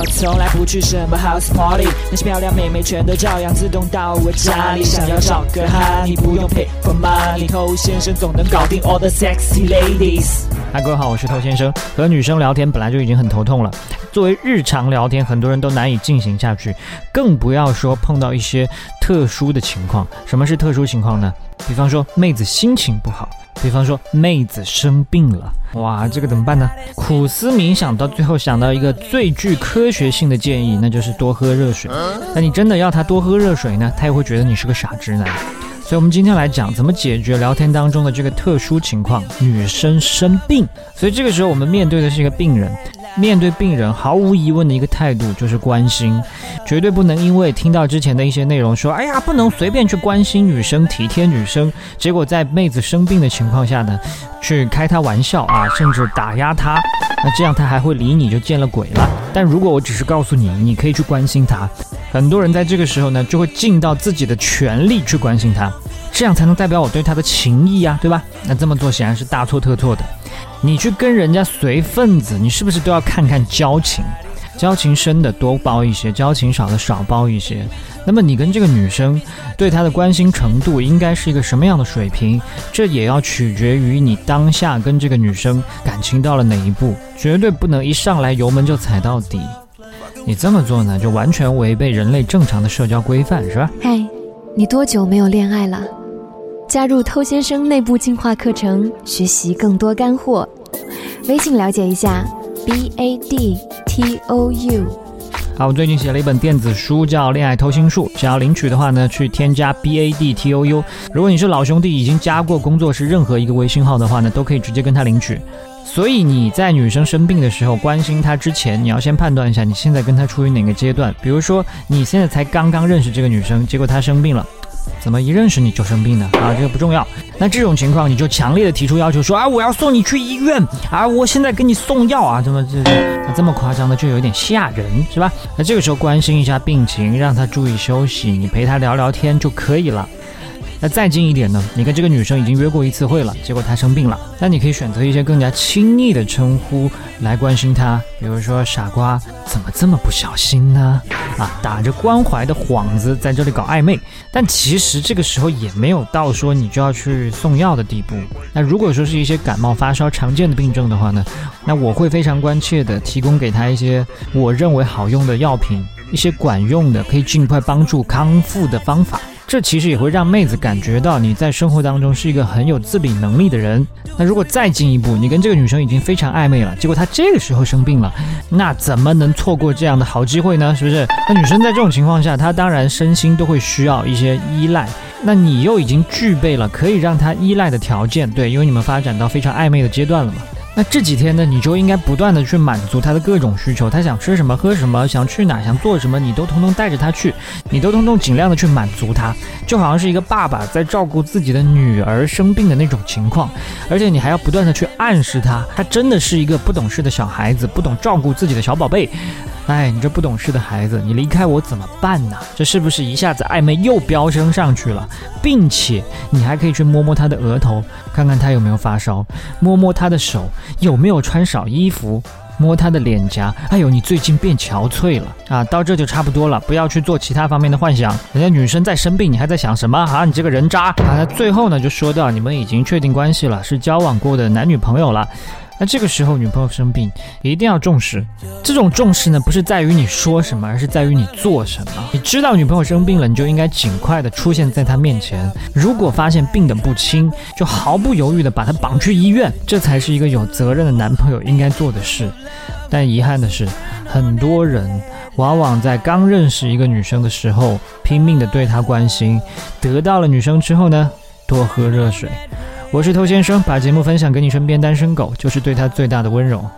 我从来不去什么 house party，那些漂亮妹妹全都照样自动到我家里。想要找个哈，你不用 pay for money，偷先生总能搞定 all the sexy ladies。嗨，各位好，我是偷先生。和女生聊天本来就已经很头痛了，作为日常聊天，很多人都难以进行下去，更不要说碰到一些特殊的情况。什么是特殊情况呢？比方说妹子心情不好，比方说妹子生病了，哇，这个怎么办呢？苦思冥想，到最后想到一个最具科学性的建议，那就是多喝热水。那你真的要他多喝热水呢？他也会觉得你是个傻直男。所以，我们今天来讲怎么解决聊天当中的这个特殊情况，女生生病。所以这个时候，我们面对的是一个病人，面对病人，毫无疑问的一个态度就是关心，绝对不能因为听到之前的一些内容说，哎呀，不能随便去关心女生、体贴女生，结果在妹子生病的情况下呢，去开她玩笑啊，甚至打压她，那这样她还会理你就见了鬼了。但如果我只是告诉你，你可以去关心她。很多人在这个时候呢，就会尽到自己的全力去关心她，这样才能代表我对他的情谊啊，对吧？那这么做显然是大错特错的。你去跟人家随份子，你是不是都要看看交情？交情深的多包一些，交情少的少包一些。那么你跟这个女生对她的关心程度应该是一个什么样的水平？这也要取决于你当下跟这个女生感情到了哪一步，绝对不能一上来油门就踩到底。你这么做呢，就完全违背人类正常的社交规范，是吧？嗨，你多久没有恋爱了？加入偷先生内部进化课程，学习更多干货。微信了解一下，b a d t o u。好，我最近写了一本电子书，叫《恋爱偷心术》，想要领取的话呢，去添加 b a d t o u。如果你是老兄弟，已经加过工作室任何一个微信号的话呢，都可以直接跟他领取。所以你在女生生病的时候关心她之前，你要先判断一下你现在跟她处于哪个阶段。比如说你现在才刚刚认识这个女生，结果她生病了，怎么一认识你就生病呢？啊，这个不重要。那这种情况你就强烈的提出要求说啊，我要送你去医院啊，我现在给你送药啊，怎么这这么夸张的就有点吓人是吧？那这个时候关心一下病情，让他注意休息，你陪他聊聊天就可以了。那再近一点呢？你跟这个女生已经约过一次会了，结果她生病了，那你可以选择一些更加亲昵的称呼来关心她，比如说“傻瓜”，怎么这么不小心呢？啊，打着关怀的幌子在这里搞暧昧，但其实这个时候也没有到说你就要去送药的地步。那如果说是一些感冒发烧常见的病症的话呢，那我会非常关切的提供给她一些我认为好用的药品，一些管用的可以尽快帮助康复的方法。这其实也会让妹子感觉到你在生活当中是一个很有自理能力的人。那如果再进一步，你跟这个女生已经非常暧昧了，结果她这个时候生病了，那怎么能错过这样的好机会呢？是不是？那女生在这种情况下，她当然身心都会需要一些依赖。那你又已经具备了可以让她依赖的条件，对，因为你们发展到非常暧昧的阶段了嘛。那这几天呢，你就应该不断的去满足他的各种需求，他想吃什么喝什么，想去哪想做什么，你都通通带着他去，你都通通尽量的去满足他，就好像是一个爸爸在照顾自己的女儿生病的那种情况，而且你还要不断的去暗示他，他真的是一个不懂事的小孩子，不懂照顾自己的小宝贝。哎，你这不懂事的孩子，你离开我怎么办呢？这是不是一下子暧昧又飙升上去了？并且你还可以去摸摸他的额头，看看他有没有发烧，摸摸他的手有没有穿少衣服，摸他的脸颊。哎呦，你最近变憔悴了啊！到这就差不多了，不要去做其他方面的幻想。人家女生在生病，你还在想什么啊？你这个人渣啊！最后呢，就说到你们已经确定关系了，是交往过的男女朋友了。那这个时候，女朋友生病，一定要重视。这种重视呢，不是在于你说什么，而是在于你做什么。你知道女朋友生病了，你就应该尽快的出现在她面前。如果发现病得不轻，就毫不犹豫的把她绑去医院，这才是一个有责任的男朋友应该做的事。但遗憾的是，很多人往往在刚认识一个女生的时候，拼命的对她关心，得到了女生之后呢，多喝热水。我是偷先生，把节目分享给你身边单身狗，就是对他最大的温柔。